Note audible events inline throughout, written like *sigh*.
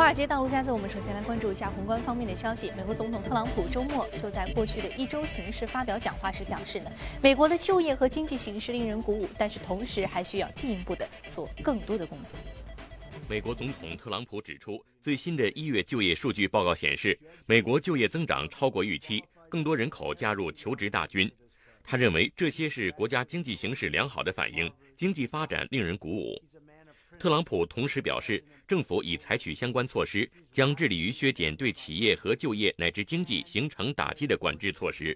华尔街道路加子，我们首先来关注一下宏观方面的消息。美国总统特朗普周末就在过去的一周形势发表讲话时表示呢，美国的就业和经济形势令人鼓舞，但是同时还需要进一步的做更多的工作。美国总统特朗普指出，最新的一月就业数据报告显示，美国就业增长超过预期，更多人口加入求职大军。他认为这些是国家经济形势良好的反应，经济发展令人鼓舞。特朗普同时表示，政府已采取相关措施，将致力于削减对企业和就业乃至经济形成打击的管制措施。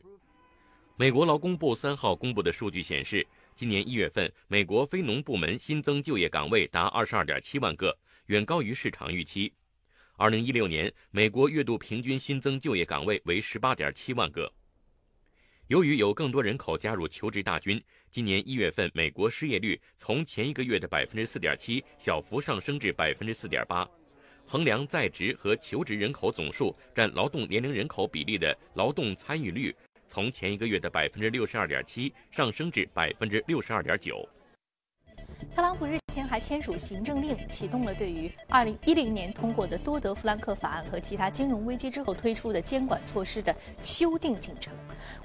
美国劳工部三号公布的数据显示，今年一月份，美国非农部门新增就业岗位达二十二点七万个，远高于市场预期。二零一六年，美国月度平均新增就业岗位为十八点七万个。由于有更多人口加入求职大军，今年一月份美国失业率从前一个月的百分之四点七小幅上升至百分之四点八。衡量在职和求职人口总数占劳动年龄人口比例的劳动参与率，从前一个月的百分之六十二点七上升至百分之六十二点九。特朗普日前还签署行政令，启动了对于2010年通过的多德弗兰克法案和其他金融危机之后推出的监管措施的修订进程。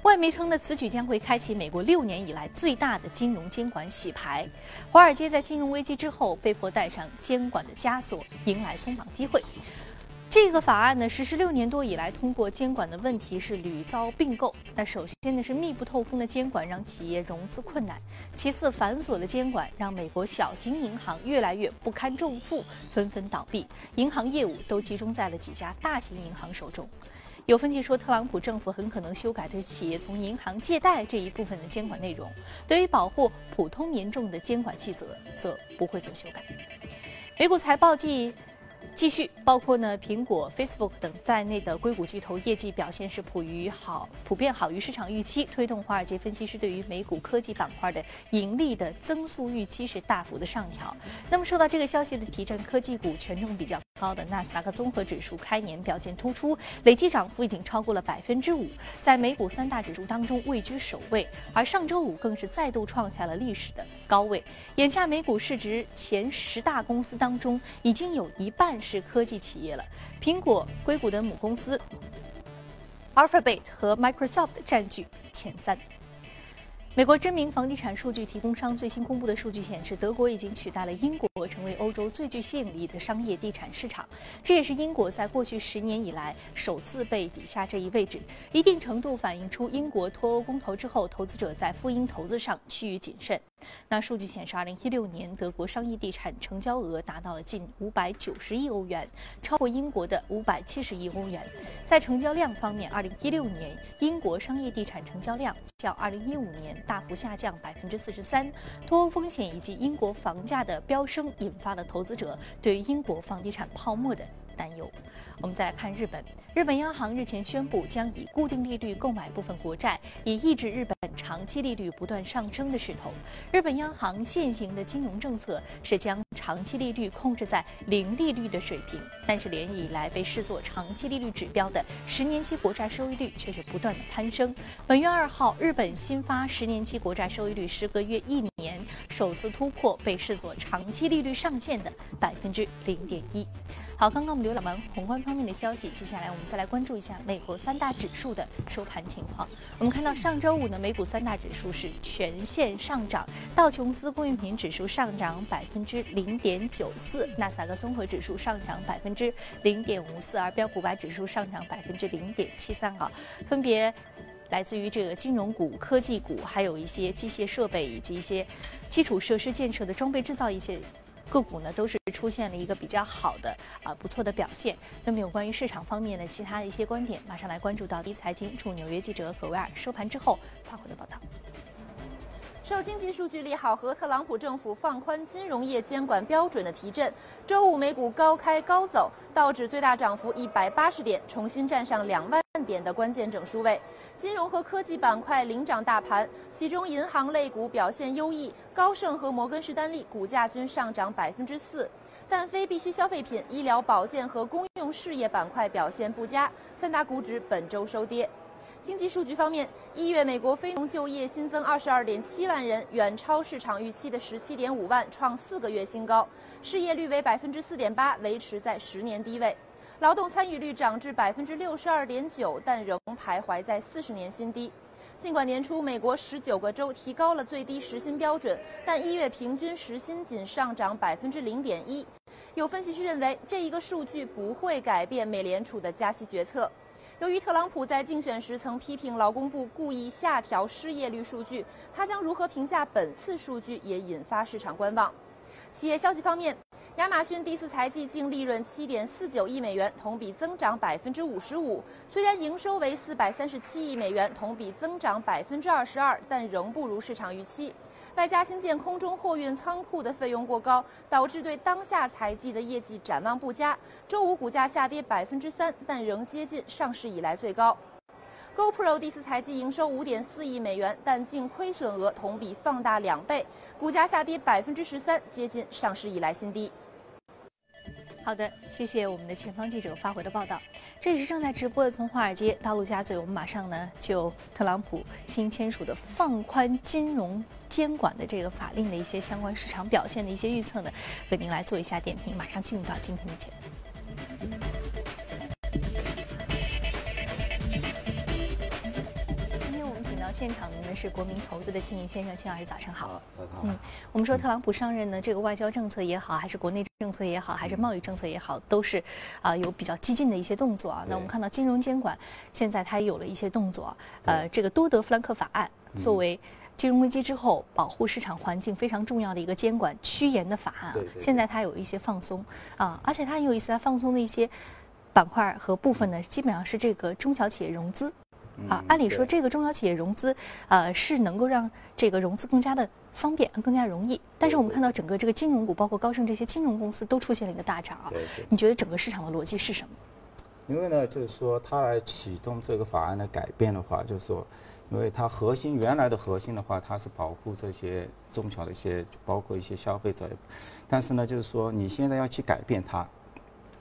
外媒称呢，此举将会开启美国六年以来最大的金融监管洗牌。华尔街在金融危机之后被迫戴上监管的枷锁，迎来松绑机会。这个法案呢，实施六年多以来，通过监管的问题是屡遭并购。那首先呢，是密不透风的监管让企业融资困难；其次，繁琐的监管让美国小型银行越来越不堪重负，纷纷倒闭，银行业务都集中在了几家大型银行手中。有分析说，特朗普政府很可能修改对企业从银行借贷这一部分的监管内容，对于保护普通民众的监管细则则不会做修改。美股财报季。继续，包括呢苹果、Facebook 等在内的硅谷巨头业绩表现是普于好，普遍好于市场预期，推动华尔街分析师对于美股科技板块的盈利的增速预期是大幅的上调。那么受到这个消息的提振，科技股权重比较高的纳斯达克综合指数开年表现突出，累计涨幅已经超过了百分之五，在美股三大指数当中位居首位。而上周五更是再度创下了历史的高位。眼下美股市值前十大公司当中，已经有一半是。科技企业了，苹果、硅谷的母公司 Alphabet 和 Microsoft 占据前三。美国知名房地产数据提供商最新公布的数据显示，德国已经取代了英国成为欧洲最具吸引力的商业地产市场。这也是英国在过去十年以来首次被抵下这一位置，一定程度反映出英国脱欧公投之后，投资者在赴英投资上趋于谨慎。那数据显示，二零一六年德国商业地产成交额达到了近五百九十亿欧元，超过英国的五百七十亿欧元。在成交量方面，二零一六年英国商业地产成交量较二零一五年大幅下降百分之四十三。脱欧风险以及英国房价的飙升，引发了投资者对于英国房地产泡沫的。担忧。我们再来看日本，日本央行日前宣布将以固定利率购买部分国债，以抑制日本长期利率不断上升的势头。日本央行现行的金融政策是将长期利率控制在零利率的水平，但是连日以来被视作长期利率指标的十年期国债收益率却是不断的攀升。本月二号，日本新发十年期国债收益率时隔约一年首次突破被视作长期利率上限的百分之零点一。好，刚刚我们浏览完宏观方面的消息，接下来我们再来关注一下美国三大指数的收盘情况。我们看到上周五呢，美股三大指数是全线上涨，道琼斯工业品指数上涨百分之零点九四，纳斯达克综合指数上涨百分之零点五四，而标普百指数上涨百分之零点七三啊，分别来自于这个金融股、科技股，还有一些机械设备以及一些基础设施建设的装备制造一些。个股呢都是出现了一个比较好的啊不错的表现。那么有关于市场方面的其他的一些观点，马上来关注到第一财经驻纽约记者葛维尔收盘之后发回的报道。受经济数据利好和特朗普政府放宽金融业监管标准的提振，周五美股高开高走，道指最大涨幅一百八十点，重新站上两万点的关键整数位。金融和科技板块领涨大盘，其中银行类股表现优异，高盛和摩根士丹利股价均上涨百分之四。但非必需消费品、医疗保健和公用事业板块表现不佳，三大股指本周收跌。经济数据方面，一月美国非农就业新增二十二点七万人，远超市场预期的十七点五万，创四个月新高。失业率为百分之四点八，维持在十年低位。劳动参与率涨至百分之六十二点九，但仍徘徊在四十年新低。尽管年初美国十九个州提高了最低时薪标准，但一月平均时薪仅上涨百分之零点一。有分析师认为，这一个数据不会改变美联储的加息决策。由于特朗普在竞选时曾批评劳工部故意下调失业率数据，他将如何评价本次数据也引发市场观望。企业消息方面，亚马逊第四财季净利润七点四九亿美元，同比增长百分之五十五。虽然营收为四百三十七亿美元，同比增长百分之二十二，但仍不如市场预期。外加新建空中货运仓库的费用过高，导致对当下财季的业绩展望不佳。周五股价下跌百分之三，但仍接近上市以来最高。GoPro 第四财季营收五点四亿美元，但净亏损额同比放大两倍，股价下跌百分之十三，接近上市以来新低。好的，谢谢我们的前方记者发回的报道。这里是正在直播的从华尔街到陆家嘴，我们马上呢就特朗普新签署的放宽金融监管的这个法令的一些相关市场表现的一些预测呢，为您来做一下点评。马上进入到今天的节目。现场的呢是国民投资的庆云先生，庆老师早上好。早上好。嗯，我们说特朗普上任呢，这个外交政策也好，还是国内政策也好，还是贸易政策也好，都是啊有比较激进的一些动作啊。那我们看到金融监管现在它也有了一些动作。呃，这个多德弗兰克法案作为金融危机之后保护市场环境非常重要的一个监管趋严的法案，现在它有一些放松啊，而且它很有意思，它放松的一些板块和部分呢，基本上是这个中小企业融资。啊，按理说这个中小企业融资，呃，是能够让这个融资更加的方便、更加容易。但是我们看到整个这个金融股，包括高盛这些金融公司都出现了一个大涨啊。你觉得整个市场的逻辑是什么？因为呢，就是说它来启动这个法案的改变的话，就是说，因为它核心原来的核心的话，它是保护这些中小的一些，包括一些消费者。但是呢，就是说你现在要去改变它。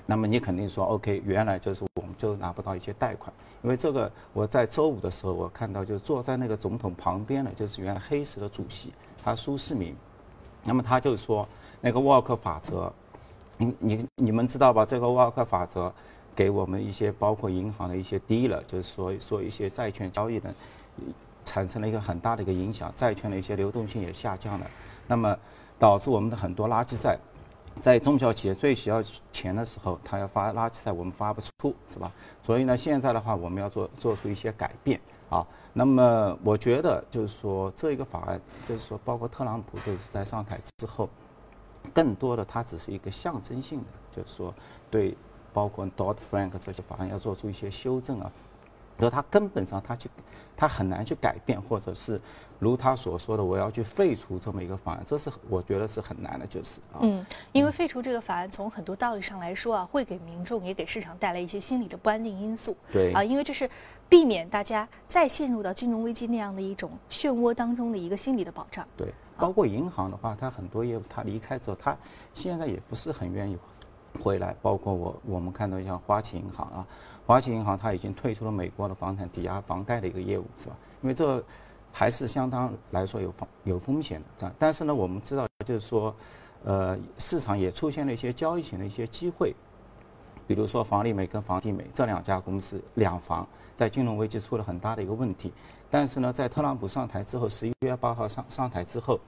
那么你肯定说，OK，原来就是我们就拿不到一些贷款，因为这个我在周五的时候我看到，就坐在那个总统旁边的，就是原来黑石的主席，他苏世民，那么他就说那个沃克法则，你你你们知道吧？这个沃克法则给我们一些包括银行的一些低了，就是说说一些债券交易的产生了一个很大的一个影响，债券的一些流动性也下降了，那么导致我们的很多垃圾债。在中小企业最需要钱的时候，他要发垃圾债，我们发不出，是吧？所以呢，现在的话，我们要做做出一些改变啊。那么，我觉得就是说，这一个法案，就是说，包括特朗普就是在上台之后，更多的它只是一个象征性的，就是说，对包括 Dodd Frank 这些法案要做出一些修正啊。而他根本上，他去，他很难去改变，或者是如他所说的，我要去废除这么一个法案，这是我觉得是很难的，就是啊。嗯，因为废除这个法案，从很多道理上来说啊，会给民众也给市场带来一些心理的不安定因素。对。啊，因为这是避免大家再陷入到金融危机那样的一种漩涡当中的一个心理的保障。对。包括银行的话，它很多业务，它离开之后，它现在也不是很愿意回来。包括我，我们看到像花旗银行啊。华旗银行它已经退出了美国的房产抵押房贷的一个业务，是吧？因为这还是相当来说有风有风险的。但是呢，我们知道就是说，呃，市场也出现了一些交易型的一些机会，比如说房利美跟房地美这两家公司两房在金融危机出了很大的一个问题。但是呢，在特朗普上台之后，十一月八号上上台之后，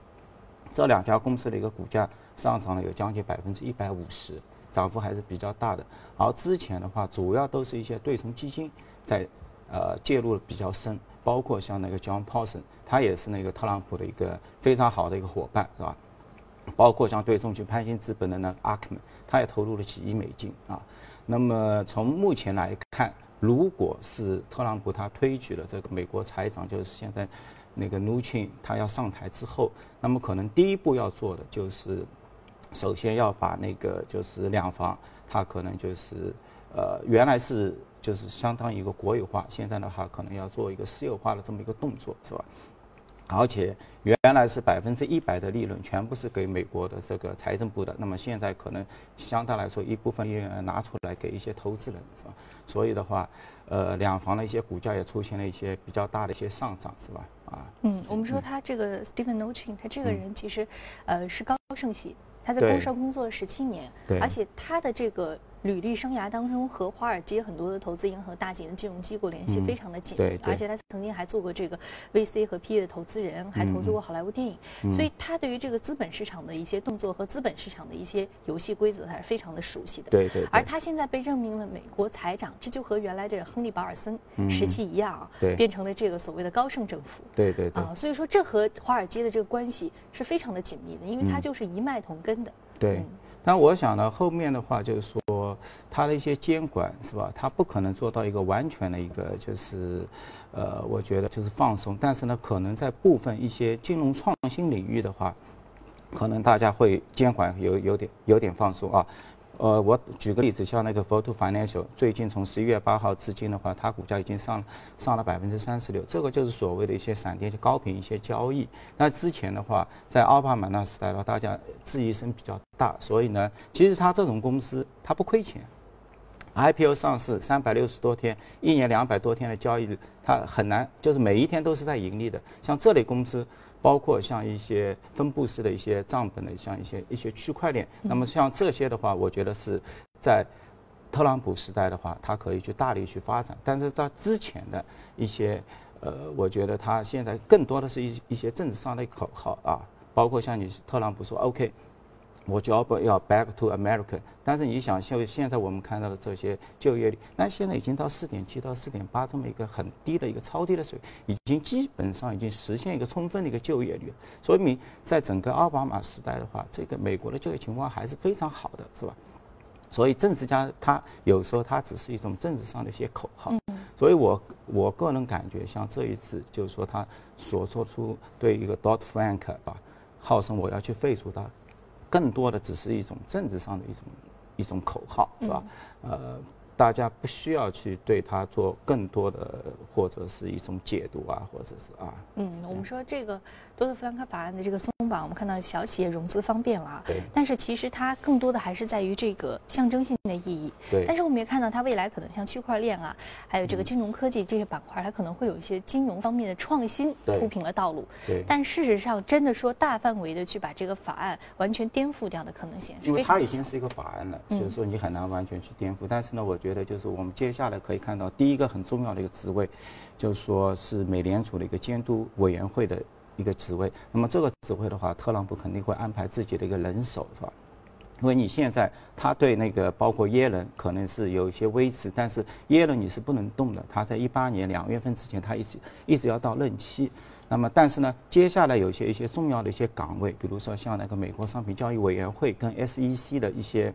这两家公司的一个股价上涨了有将近百分之一百五十。涨幅还是比较大的，而之前的话，主要都是一些对冲基金在呃介入的比较深，包括像那个 John Paulson，他也是那个特朗普的一个非常好的一个伙伴，是吧？包括像对冲基金潘兴资本的那个 Arkman，他也投入了几亿美金啊。那么从目前来看，如果是特朗普他推举了这个美国财长，就是现在那个 n u c h i n 他要上台之后，那么可能第一步要做的就是。首先要把那个就是两房，它可能就是呃原来是就是相当于一个国有化，现在的话可能要做一个私有化的这么一个动作，是吧？而且原来是百分之一百的利润全部是给美国的这个财政部的，那么现在可能相对来说一部分利润拿出来给一些投资人，是吧？所以的话，呃，两房的一些股价也出现了一些比较大的一些上涨，是吧？啊，嗯，我们说他这个 Stephen n o c h i n 他这个人其实，呃，是高盛系，他在工商工作了十七年，而且他的这个。履历生涯当中和华尔街很多的投资银行、大型的金融机构联系非常的紧密，而且他曾经还做过这个 VC 和 PE 的投资人，还投资过好莱坞电影，所以他对于这个资本市场的一些动作和资本市场的一些游戏规则，他是非常的熟悉的。对对。而他现在被任命了美国财长，这就和原来这个亨利·保尔森时期一样啊，变成了这个所谓的高盛政府。对对对。啊，所以说这和华尔街的这个关系是非常的紧密的，因为他就是一脉同根的。对。但我想呢，后面的话就是说，它的一些监管是吧？它不可能做到一个完全的一个就是，呃，我觉得就是放松。但是呢，可能在部分一些金融创新领域的话，可能大家会监管有有点有点放松啊。呃，我举个例子，像那个 photo finance，最近从十一月八号至今的话，它股价已经上上了百分之三十六，这个就是所谓的一些闪电高频一些交易。那之前的话，在奥巴马那时代的话，大家质疑声比较大，所以呢，其实它这种公司它不亏钱，IPO 上市三百六十多天，一年两百多天的交易，它很难就是每一天都是在盈利的。像这类公司。包括像一些分布式的一些账本的，像一些一些区块链，那么像这些的话，我觉得是在特朗普时代的话，他可以去大力去发展。但是在之前的一些，呃，我觉得他现在更多的是一一些政治上的口号啊，包括像你特朗普说 OK。我就要不要 back to America？但是你想，现现在我们看到的这些就业率，那现在已经到四点七到四点八这么一个很低的一个超低的水已经基本上已经实现一个充分的一个就业率，说明在整个奥巴马时代的话，这个美国的就业情况还是非常好的，是吧？所以政治家他有时候他只是一种政治上的一些口号。所以我我个人感觉，像这一次就是说他所做出对一个 Dot Frank 啊，号称我要去废除他。更多的只是一种政治上的一种一种口号，是吧？呃。大家不需要去对它做更多的或者是一种解读啊，或者是啊。嗯，我们说这个多特弗兰克法案的这个松绑，我们看到小企业融资方便了啊，对。但是其实它更多的还是在于这个象征性的意义。对。但是我们也看到，它未来可能像区块链啊，还有这个金融科技这些板块，它可能会有一些金融方面的创新铺平了道路。对。但事实上，真的说大范围的去把这个法案完全颠覆掉的可能性因为它已经是一个法案了，所以说你很难完全去颠覆。但是呢，我觉觉得就是我们接下来可以看到，第一个很重要的一个职位，就是说是美联储的一个监督委员会的一个职位。那么这个职位的话，特朗普肯定会安排自己的一个人手，是吧？因为你现在他对那个包括耶伦可能是有一些微词，但是耶伦你是不能动的。他在一八年两月份之前，他一直一直要到任期。那么但是呢，接下来有些一些重要的一些岗位，比如说像那个美国商品交易委员会跟 SEC 的一些。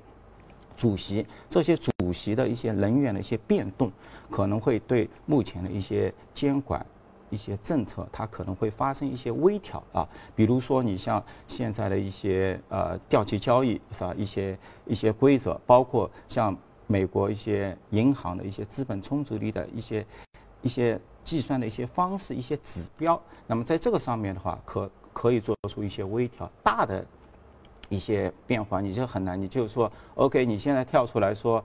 主席这些主席的一些人员的一些变动，可能会对目前的一些监管一些政策，它可能会发生一些微调啊。比如说，你像现在的一些呃掉期交易是吧？一些一些规则，包括像美国一些银行的一些资本充足率的一些一些计算的一些方式、一些指标。那么在这个上面的话，可可以做出一些微调，大的。一些变化，你就很难，你就说，OK，你现在跳出来说，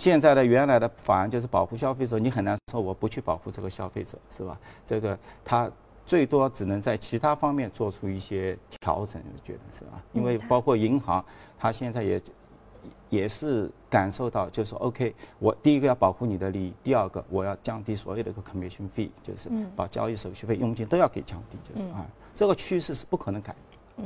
现在的原来的法案就是保护消费者，你很难说我不去保护这个消费者，是吧？这个他最多只能在其他方面做出一些调整，我觉得是吧？因为包括银行，他现在也也是感受到，就是说，OK，我第一个要保护你的利益，第二个我要降低所有的一个 commission fee，就是把交易手续费佣金都要给降低，就是啊，这个趋势是不可能改。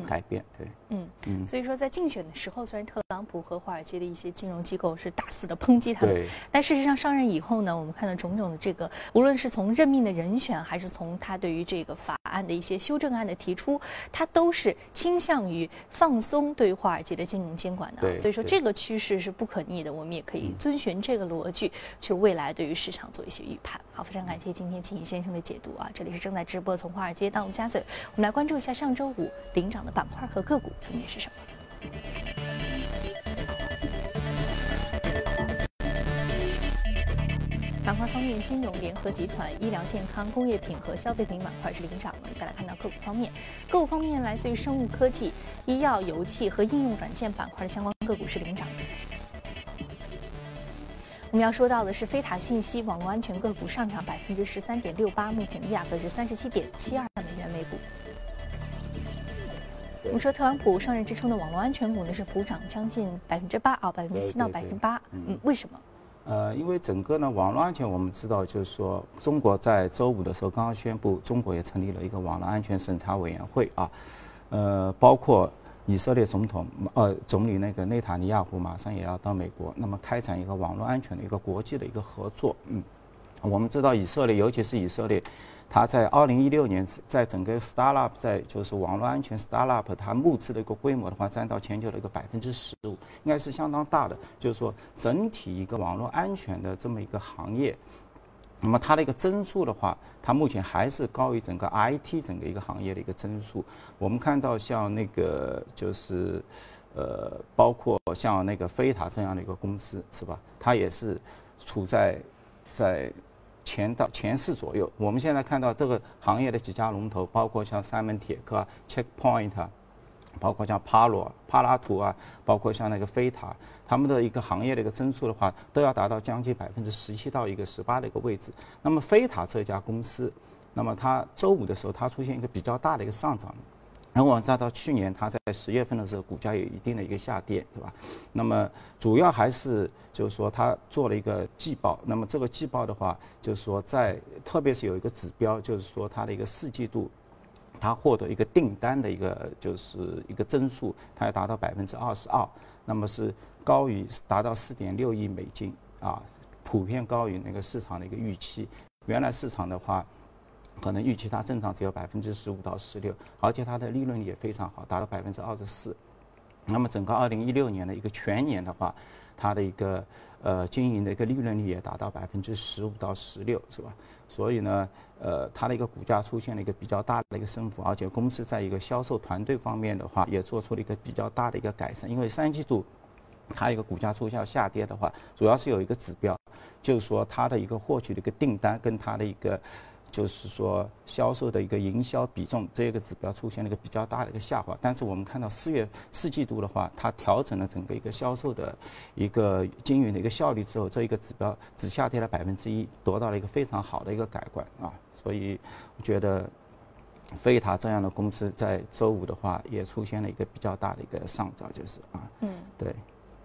改变对，嗯嗯，所以说在竞选的时候，虽然特朗普和华尔街的一些金融机构是大肆的抨击他们，但事实上上任以后呢，我们看到种种的这个，无论是从任命的人选，还是从他对于这个法案的一些修正案的提出，他都是倾向于放松对于华尔街的金融监管的。所以说这个趋势是不可逆的，我们也可以遵循这个逻辑，去未来对于市场做一些预判。好，非常感谢今天秦毅先生的解读啊！这里是正在直播从华尔街到陆家嘴，我们来关注一下上周五领涨板块和个股分别是什么。板块方面，金融、联合集团、医疗健康、工业品和消费品板块是领涨的。再来看到个股方面，个股方面来自于生物科技、医药、油气和应用软件板块的相关个股是领涨的。我们要说到的是飞塔信息网络安全个股上涨百分之十三点六八，目前的价格是三十七点七二美元每股。我们说特朗普上任之初的网络安全股呢是普涨将近百分之八啊，百分之七到百分之八。嗯，为什么？呃，因为整个呢，网络安全我们知道，就是说，中国在周五的时候刚刚宣布，中国也成立了一个网络安全审查委员会啊，呃，包括以色列总统呃总理那个内塔尼亚胡马上也要到美国，那么开展一个网络安全的一个国际的一个合作。嗯，我们知道以色列，尤其是以色列。它在二零一六年，在整个 startup 在就是网络安全 startup，它募资的一个规模的话，占到全球的一个百分之十五，应该是相当大的。就是说，整体一个网络安全的这么一个行业，那么它的一个增速的话，它目前还是高于整个 IT 整个一个行业的一个增速。我们看到像那个就是，呃，包括像那个飞塔这样的一个公司，是吧？它也是处在在。前到前四左右，我们现在看到这个行业的几家龙头，包括像三门铁克、Checkpoint，包括像帕罗、帕拉图啊，包括像那个飞塔，他们的一个行业的一个增速的话，都要达到将近百分之十七到一个十八的一个位置。那么飞塔这家公司，那么它周五的时候，它出现一个比较大的一个上涨。然后再到去年，它在十月份的时候，股价有一定的一个下跌，对吧？那么主要还是就是说，它做了一个季报。那么这个季报的话，就是说在特别是有一个指标，就是说它的一个四季度，它获得一个订单的一个就是一个增速，它要达到百分之二十二，那么是高于达到四点六亿美金啊，普遍高于那个市场的一个预期。原来市场的话。可能预期它增长只有百分之十五到十六，而且它的利润率也非常好，达到百分之二十四。那么整个二零一六年的一个全年的话，它的一个呃经营的一个利润率也达到百分之十五到十六，是吧？所以呢，呃，它的一个股价出现了一个比较大的一个升幅，而且公司在一个销售团队方面的话，也做出了一个比较大的一个改善。因为三季度它一个股价出现下跌的话，主要是有一个指标，就是说它的一个获取的一个订单跟它的一个。就是说，销售的一个营销比重这个指标出现了一个比较大的一个下滑。但是我们看到四月四季度的话，它调整了整个一个销售的一个经营的一个效率之后，这一个指标只下跌了百分之一，得到了一个非常好的一个改观啊。所以我觉得，飞塔这样的公司在周五的话也出现了一个比较大的一个上涨，就是啊，嗯，对。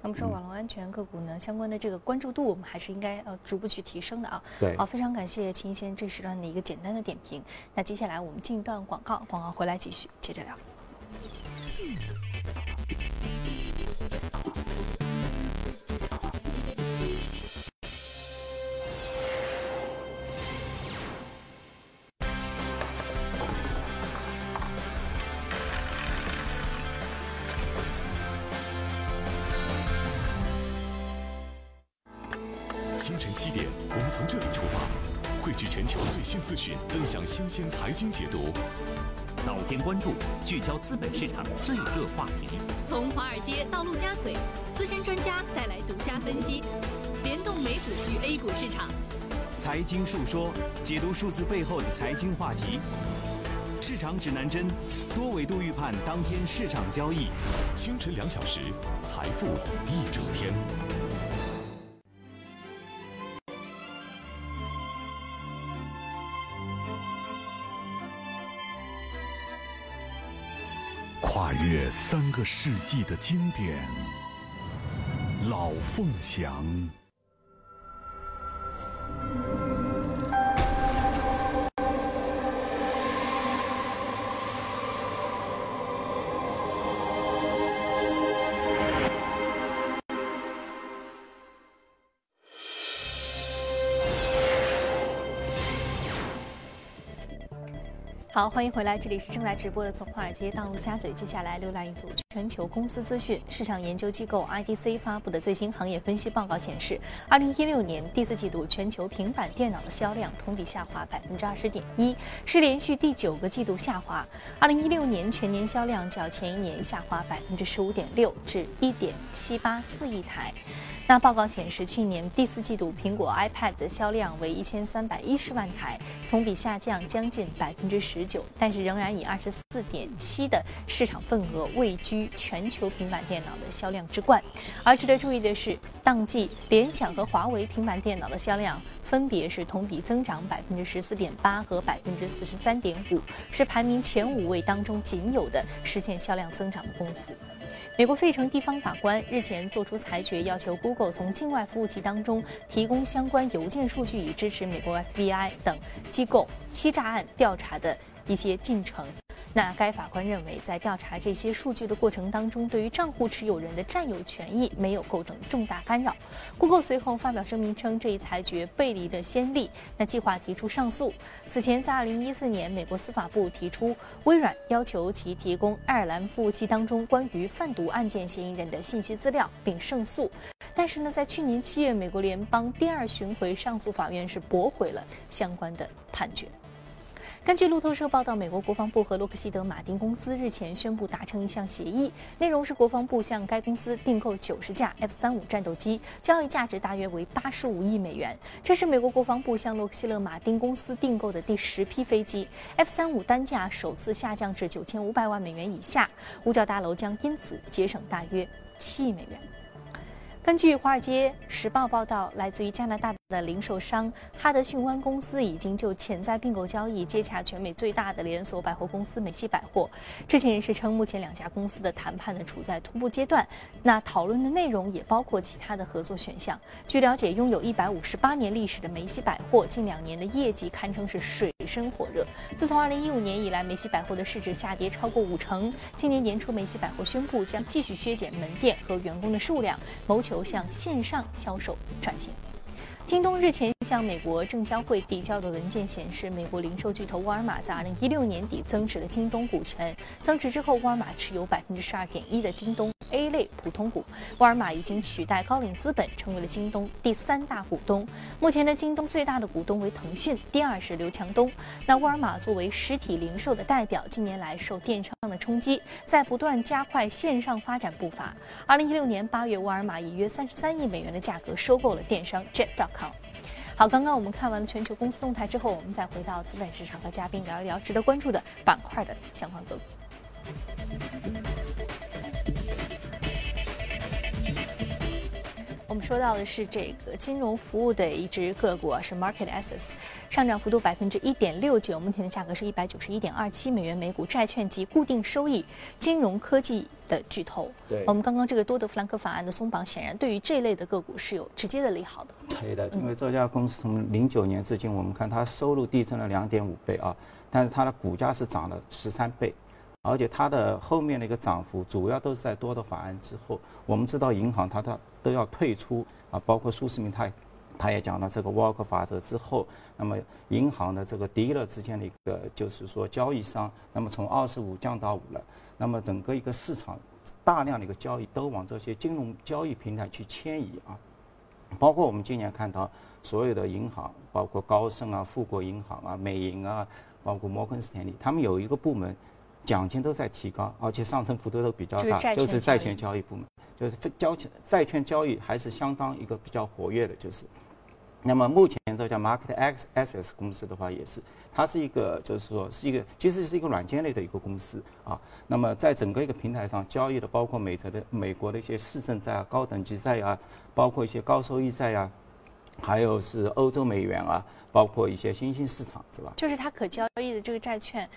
那么说网络安全个股呢，相关的这个关注度，我们还是应该呃逐步去提升的啊。对。好，非常感谢秦先这时段的一个简单的点评。那接下来我们进一段广告，广告回来继续接着聊。经解读，早间关注聚焦资本市场最热话题。从华尔街到陆家嘴，资深专家带来独家分析，联动美股与 A 股市场。财经述说，解读数字背后的财经话题。市场指南针，多维度预判当天市场交易。清晨两小时，财富一整天。约三个世纪的经典，《老凤祥》。好，欢迎回来，这里是正在直播的从华尔街到陆家嘴。接下来浏览一组全球公司资讯。市场研究机构 IDC 发布的最新行业分析报告显示，二零一六年第四季度全球平板电脑的销量同比下滑百分之二十点一，是连续第九个季度下滑。二零一六年全年销量较前一年下滑百分之十五点六，至一点七八四亿台。那报告显示，去年第四季度苹果 iPad 的销量为一千三百一十万台，同比下降将近百分之十九，但是仍然以二十四点七的市场份额位居全球平板电脑的销量之冠。而值得注意的是，当季联想和华为平板电脑的销量分别是同比增长百分之十四点八和百分之四十三点五，是排名前五位当中仅有的实现销量增长的公司。美国费城地方法官日前作出裁决，要求 Google 从境外服务器当中提供相关邮件数据，以支持美国 FBI 等机构欺诈案调查的一些进程。那该法官认为，在调查这些数据的过程当中，对于账户持有人的占有权益没有构成重大干扰。Google 随后发表声明称，这一裁决背离了先例，那计划提出上诉。此前，在2014年，美国司法部提出微软要求其提供爱尔兰服务器当中关于贩毒案件嫌疑人的信息资料，并胜诉。但是呢，在去年七月，美国联邦第二巡回上诉法院是驳回了相关的判决。根据路透社报道，美国国防部和洛克希德马丁公司日前宣布达成一项协议，内容是国防部向该公司订购九十架 F 三五战斗机，交易价值大约为八十五亿美元。这是美国国防部向洛克希德马丁公司订购的第十批飞机，F 三五单价首次下降至九千五百万美元以下，五角大楼将因此节省大约七亿美元。根据《华尔街时报》报道，来自于加拿大的零售商哈德逊湾公司已经就潜在并购交易接洽全美最大的连锁百货公司美西百货。知情人士称，目前两家公司的谈判呢处在初步阶段，那讨论的内容也包括其他的合作选项。据了解，拥有一百五十八年历史的梅西百货近两年的业绩堪称是水深火热。自从二零一五年以来，梅西百货的市值下跌超过五成。今年年初，梅西百货宣布将继续削减门店和员工的数量，谋求向线上销售转型。京东日前向美国证交会递交的文件显示，美国零售巨头沃尔玛在2016年底增持了京东股权。增持之后，沃尔玛持有12.1%的京东 A 类普通股。沃尔玛已经取代高瓴资本，成为了京东第三大股东。目前的京东最大的股东为腾讯，第二是刘强东。那沃尔玛作为实体零售的代表，近年来受电商的冲击，在不断加快线上发展步伐。2016年8月，沃尔玛以约33亿美元的价格收购了电商 Jet.com。好，好刚刚我们看完了全球公司动态之后，我们再回到资本市场和嘉宾聊一聊值得关注的板块的相关个股。我们说到的是这个金融服务的一支个股，是 Market Access，上涨幅度百分之一点六九，目前的价格是一百九十一点二七美元每股，债券及固定收益金融科技的巨头。对我们刚刚这个多德弗兰克法案的松绑，显然对于这类的个股是有直接的利好的。对的，因为这家公司从零九年至今，我们看它收入递增了两点五倍啊，但是它的股价是涨了十三倍，而且它的后面的一个涨幅主要都是在多德法案之后。我们知道银行它它都要退出啊，包括苏世民他他也讲了这个沃尔克法则之后，那么银行的这个 dealer 之间的一个就是说交易商，那么从二十五降到五了，那么整个一个市场大量的一个交易都往这些金融交易平台去迁移啊。包括我们今年看到所有的银行，包括高盛啊、富国银行啊、美银啊，包括摩根斯坦利，他们有一个部门奖金都在提高，而且上升幅度都比较大，就就是是债券交易部门，就是交债券交易还是相当一个比较活跃的，就是。那么目前这家 Market X S S 公司的话，也是它是一个就是说是一个其实是一个软件类的一个公司啊。那么在整个一个平台上交易的，包括美国的美国的一些市政债啊、高等级债啊，包括一些高收益债啊，还有是欧洲美元啊，包括一些新兴市场，是吧？就是它可交易的这个债券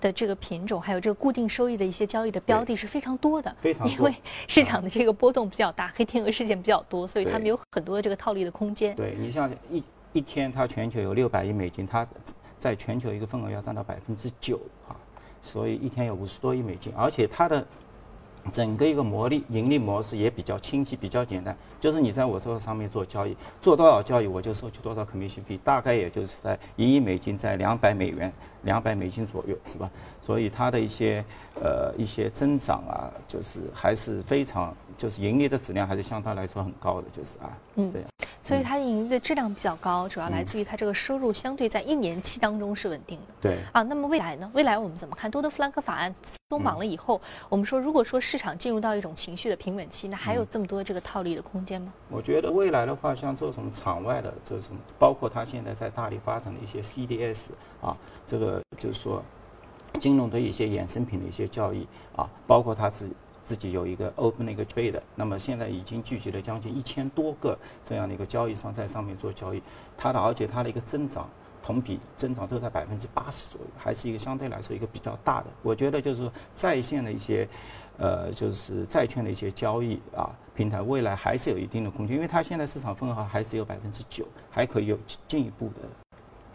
的这个品种，还有这个固定收益的一些交易的标的是非常多的，非常多因为市场的这个波动比较大，黑天鹅事件比较多，所以他们有很多的这个套利的空间。对你像一一天，它全球有六百亿美金，它在全球一个份额要占到百分之九啊，所以一天有五十多亿美金，而且它的整个一个模力盈利模式也比较清晰，比较简单，就是你在我这个上面做交易，做多少交易我就收取多少 commission fee，大概也就是在一亿美金在两百美元、两百美金左右，是吧？所以它的一些呃一些增长啊，就是还是非常，就是盈利的质量还是相对来说很高的，就是啊，这样。所以它盈利的质量比较高，主要来自于它这个收入相对在一年期当中是稳定的。对。啊，那么未来呢？未来我们怎么看多德弗兰克法案松绑了以后，我们说如果说市场进入到一种情绪的平稳期，那还有这么多这个套利的空间吗？我觉得未来的话，像这种场外的这种，包括它现在在大力发展的一些 CDS 啊，这个就是说金融的一些衍生品的一些交易啊，包括它是。自己有一个 open 的一个 trade，那么现在已经聚集了将近一千多个这样的一个交易商在上面做交易，它的而且它的一个增长同比增长都在百分之八十左右，还是一个相对来说一个比较大的。我觉得就是说在线的一些，呃，就是债券的一些交易啊平台，未来还是有一定的空间，因为它现在市场份额还是有百分之九，还可以有进一步的。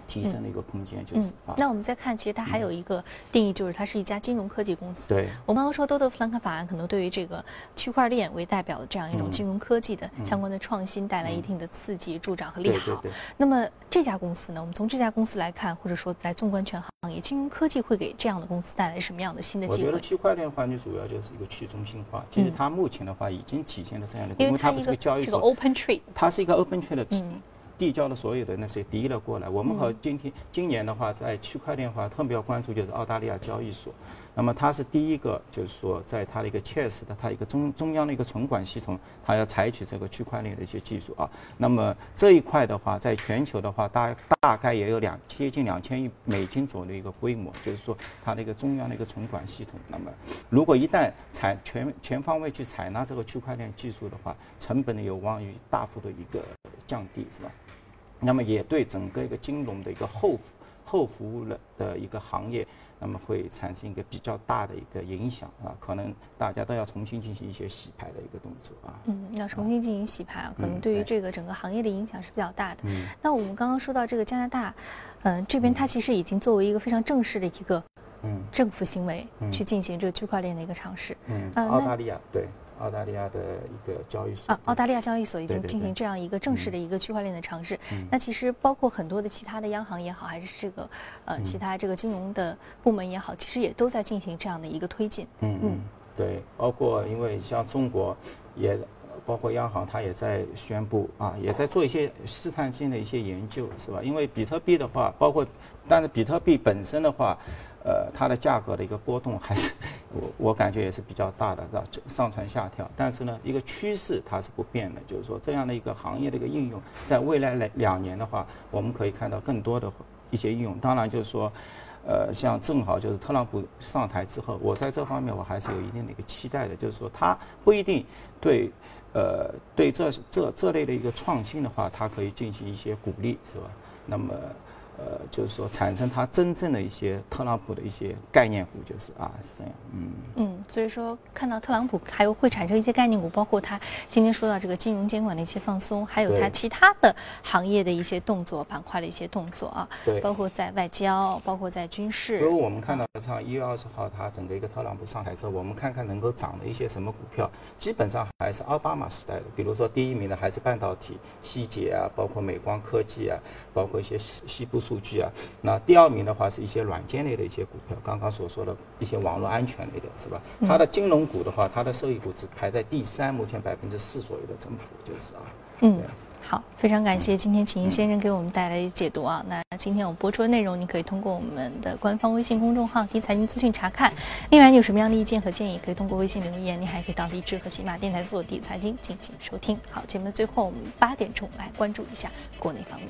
提升的一个空间就是。那我们再看，其实它还有一个定义，就是它是一家金融科技公司。对。我们刚刚说多德弗兰克法案可能对于这个区块链为代表的这样一种金融科技的相关的创新带来一定的刺激、助长和利好。那么这家公司呢？我们从这家公司来看，或者说在纵观全行业，金融科技会给这样的公司带来什么样的新的机会？我觉得区块链话，你主要就是一个去中心化。其实它目前的话已经体现了这样的，因为它不是个交易所，open trade，它是一个 open trade 的。递交了所有的那些递了过来。我们和今天今年的话，在区块链的话特别要关注就是澳大利亚交易所。那么它是第一个，就是说在它的一个 Chess 的它一个中中央的一个存管系统，它要采取这个区块链的一些技术啊。那么这一块的话，在全球的话，大大概也有两接近两千亿美金左右的一个规模，就是说它的一个中央的一个存管系统。那么如果一旦采全全方位去采纳这个区块链技术的话，成本呢有望于大幅的一个降低，是吧？那么也对整个一个金融的一个后后服务的的一个行业，那么会产生一个比较大的一个影响啊，可能大家都要重新进行一些洗牌的一个动作啊。嗯，要重新进行洗牌啊，可能对于这个整个行业的影响是比较大的。嗯。那我们刚刚说到这个加拿大，嗯，这边它其实已经作为一个非常正式的一个嗯政府行为去进行这个区块链的一个尝试。嗯。澳大利亚对。澳大利亚的一个交易所。啊，澳大利亚交易所已经进行这样一个正式的一个区块链的尝试。那其实包括很多的其他的央行也好，还是这个呃其他这个金融的部门也好，其实也都在进行这样的一个推进。嗯。嗯，对，包括因为像中国也包括央行，它也在宣布啊，也在做一些试探性的一些研究，是吧？因为比特币的话，包括但是比特币本身的话。呃，它的价格的一个波动还是 *laughs* 我我感觉也是比较大的，是吧？上蹿下跳。但是呢，一个趋势它是不变的，就是说这样的一个行业的一个应用，在未来两两年的话，我们可以看到更多的一些应用。当然，就是说，呃，像正好就是特朗普上台之后，我在这方面我还是有一定的一个期待的，就是说他不一定对，呃，对这这这类的一个创新的话，它可以进行一些鼓励，是吧？那么。呃，就是说产生它真正的一些特朗普的一些概念股，就是啊，是这样，嗯嗯，所以说看到特朗普还有会产生一些概念股，包括他今天说到这个金融监管的一些放松，还有他其他的行业的一些动作板块的一些动作啊，对，包括在外交，包括在军事。如果我们看到像一月二十号他整个一个特朗普上台之后，我们看看能够涨的一些什么股票，基本上还是奥巴马时代的，比如说第一名的还是半导体、细节啊，包括美光科技啊，包括一些西西部。数据啊，那第二名的话是一些软件类的一些股票，刚刚所说的一些网络安全类的是吧？它的金融股的话，它的收益股只排在第三，目前百分之四左右的增幅就是啊。嗯，好，非常感谢今天秦先生给我们带来解读啊。那今天我们播出的内容，你可以通过我们的官方微信公众号“第一财经资讯”查看。另外，你有什么样的意见和建议，可以通过微信留言。你还可以到荔枝和喜马电台搜索“第一财经”进行收听。好，节目的最后，我们八点钟来关注一下国内方面。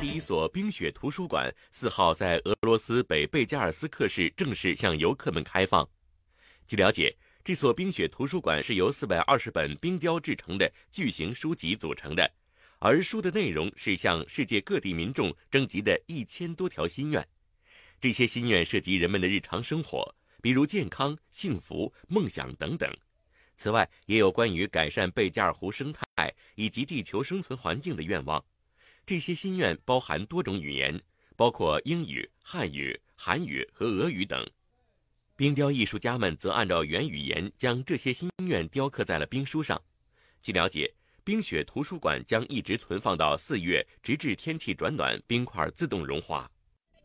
第一所冰雪图书馆四号在俄罗斯北贝加尔斯克市正式向游客们开放。据了解，这所冰雪图书馆是由四百二十本冰雕制成的巨型书籍组成的，而书的内容是向世界各地民众征集的一千多条心愿。这些心愿涉及人们的日常生活，比如健康、幸福、梦想等等。此外，也有关于改善贝加尔湖生态以及地球生存环境的愿望。这些心愿包含多种语言，包括英语、汉语、韩语和俄语等。冰雕艺术家们则按照原语言将这些心愿雕刻在了冰书上。据了解，冰雪图书馆将一直存放到四月，直至天气转暖，冰块自动融化。